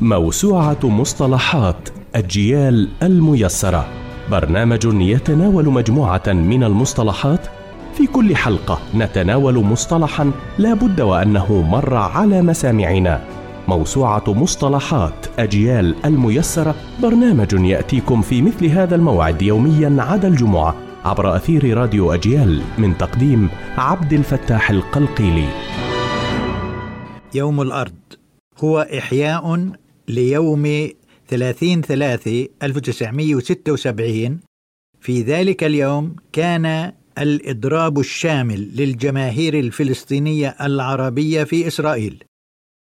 موسوعة مصطلحات الجيال الميسرة. برنامج يتناول مجموعة من المصطلحات. في كل حلقة نتناول مصطلحا لا بد وأنه مر على مسامعنا. موسوعة مصطلحات أجيال الميسرة. برنامج يأتيكم في مثل هذا الموعد يوميا عدا الجمعة عبر أثير راديو أجيال من تقديم عبد الفتاح القلقيلي. يوم الأرض. هو إحياء ليوم 30 3 1976 في ذلك اليوم كان الإضراب الشامل للجماهير الفلسطينية العربية في إسرائيل.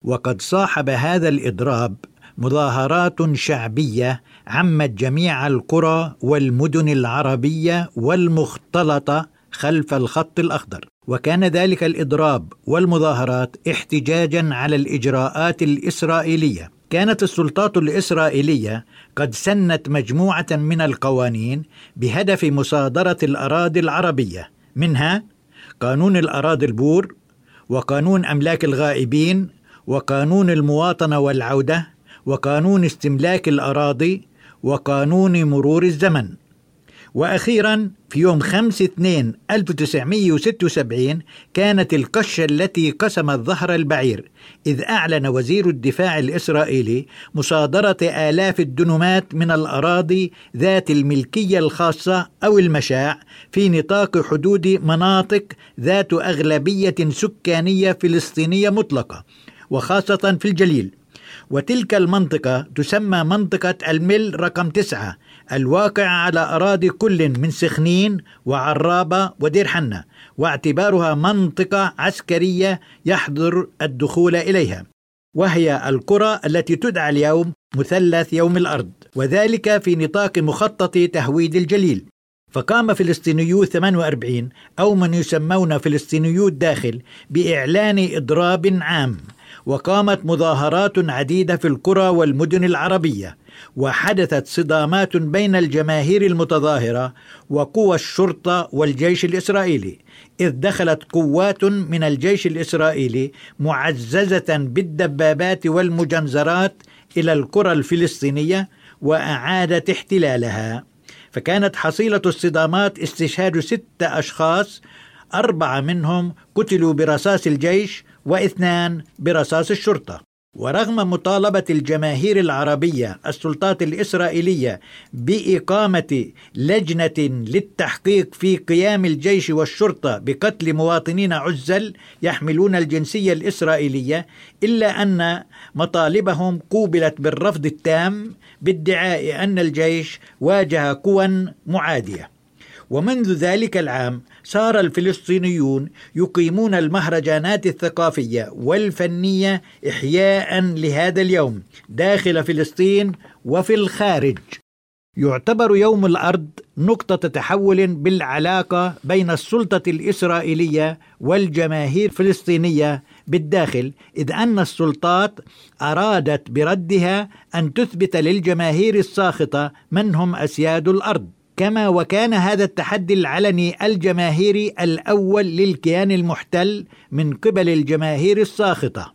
وقد صاحب هذا الإضراب مظاهرات شعبية عمت جميع القرى والمدن العربية والمختلطة خلف الخط الأخضر. وكان ذلك الإضراب والمظاهرات احتجاجا على الإجراءات الإسرائيلية. كانت السلطات الإسرائيلية قد سنت مجموعة من القوانين بهدف مصادرة الأراضي العربية منها قانون الأراضي البور وقانون أملاك الغائبين وقانون المواطنة والعودة وقانون استملاك الأراضي وقانون مرور الزمن. وأخيرا في يوم 5 2 1976 كانت القشة التي قسمت ظهر البعير إذ أعلن وزير الدفاع الإسرائيلي مصادرة آلاف الدنمات من الأراضي ذات الملكية الخاصة أو المشاع في نطاق حدود مناطق ذات أغلبية سكانية فلسطينية مطلقة وخاصة في الجليل. وتلك المنطقة تسمى منطقة المل رقم تسعة الواقع على أراضي كل من سخنين وعرابة ودير حنة واعتبارها منطقة عسكرية يحظر الدخول إليها وهي القرى التي تدعى اليوم مثلث يوم الأرض وذلك في نطاق مخطط تهويد الجليل. فقام فلسطينيو 48 أو من يسمون فلسطينيو الداخل بإعلان إضراب عام. وقامت مظاهرات عديدة في القرى والمدن العربية وحدثت صدامات بين الجماهير المتظاهرة وقوى الشرطة والجيش الإسرائيلي إذ دخلت قوات من الجيش الإسرائيلي معززة بالدبابات والمجنزرات إلى القرى الفلسطينية وأعادت احتلالها. فكانت حصيلة الصدامات استشهاد ستة أشخاص أربعة منهم قتلوا برصاص الجيش واثنان برصاص الشرطة. ورغم مطالبة الجماهير العربية السلطات الإسرائيلية بإقامة لجنة للتحقيق في قيام الجيش والشرطة بقتل مواطنين عزل يحملون الجنسية الإسرائيلية إلا أن مطالبهم قوبلت بالرفض التام بادعاء أن الجيش واجه قوى معادية. ومنذ ذلك العام صار الفلسطينيون يقيمون المهرجانات الثقافية والفنية احياء لهذا اليوم داخل فلسطين وفي الخارج. يعتبر يوم الأرض نقطة تحول بالعلاقة بين السلطة الإسرائيلية والجماهير الفلسطينية بالداخل إذ أن السلطات أرادت بردها أن تثبت للجماهير الساخطة من هم أسياد الأرض. كما وكان هذا التحدي العلني الجماهيري الأول للكيان المحتل من قبل الجماهير الساخطة.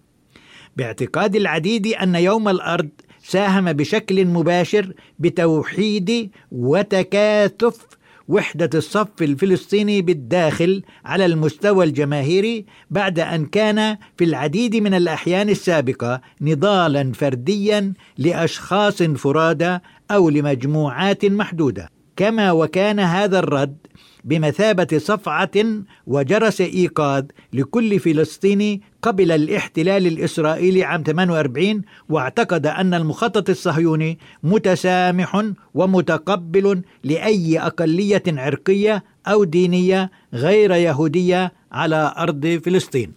باعتقاد العديد أن يوم الأرض ساهم بشكل مباشر بتوحيد وتكاثف وحدة الصف الفلسطيني بالداخل على المستوى الجماهيري بعد أن كان في العديد من الأحيان السابقة نضالا فرديا لأشخاص فرادى أو لمجموعات محدودة. كما وكان هذا الرد بمثابة صفعة وجرس إيقاظ لكل فلسطيني قبل الاحتلال الإسرائيلي عام 48 واعتقد أن المخطط الصهيوني متسامح ومتقبل لأي أقلية عرقية أو دينية غير يهودية على أرض فلسطين.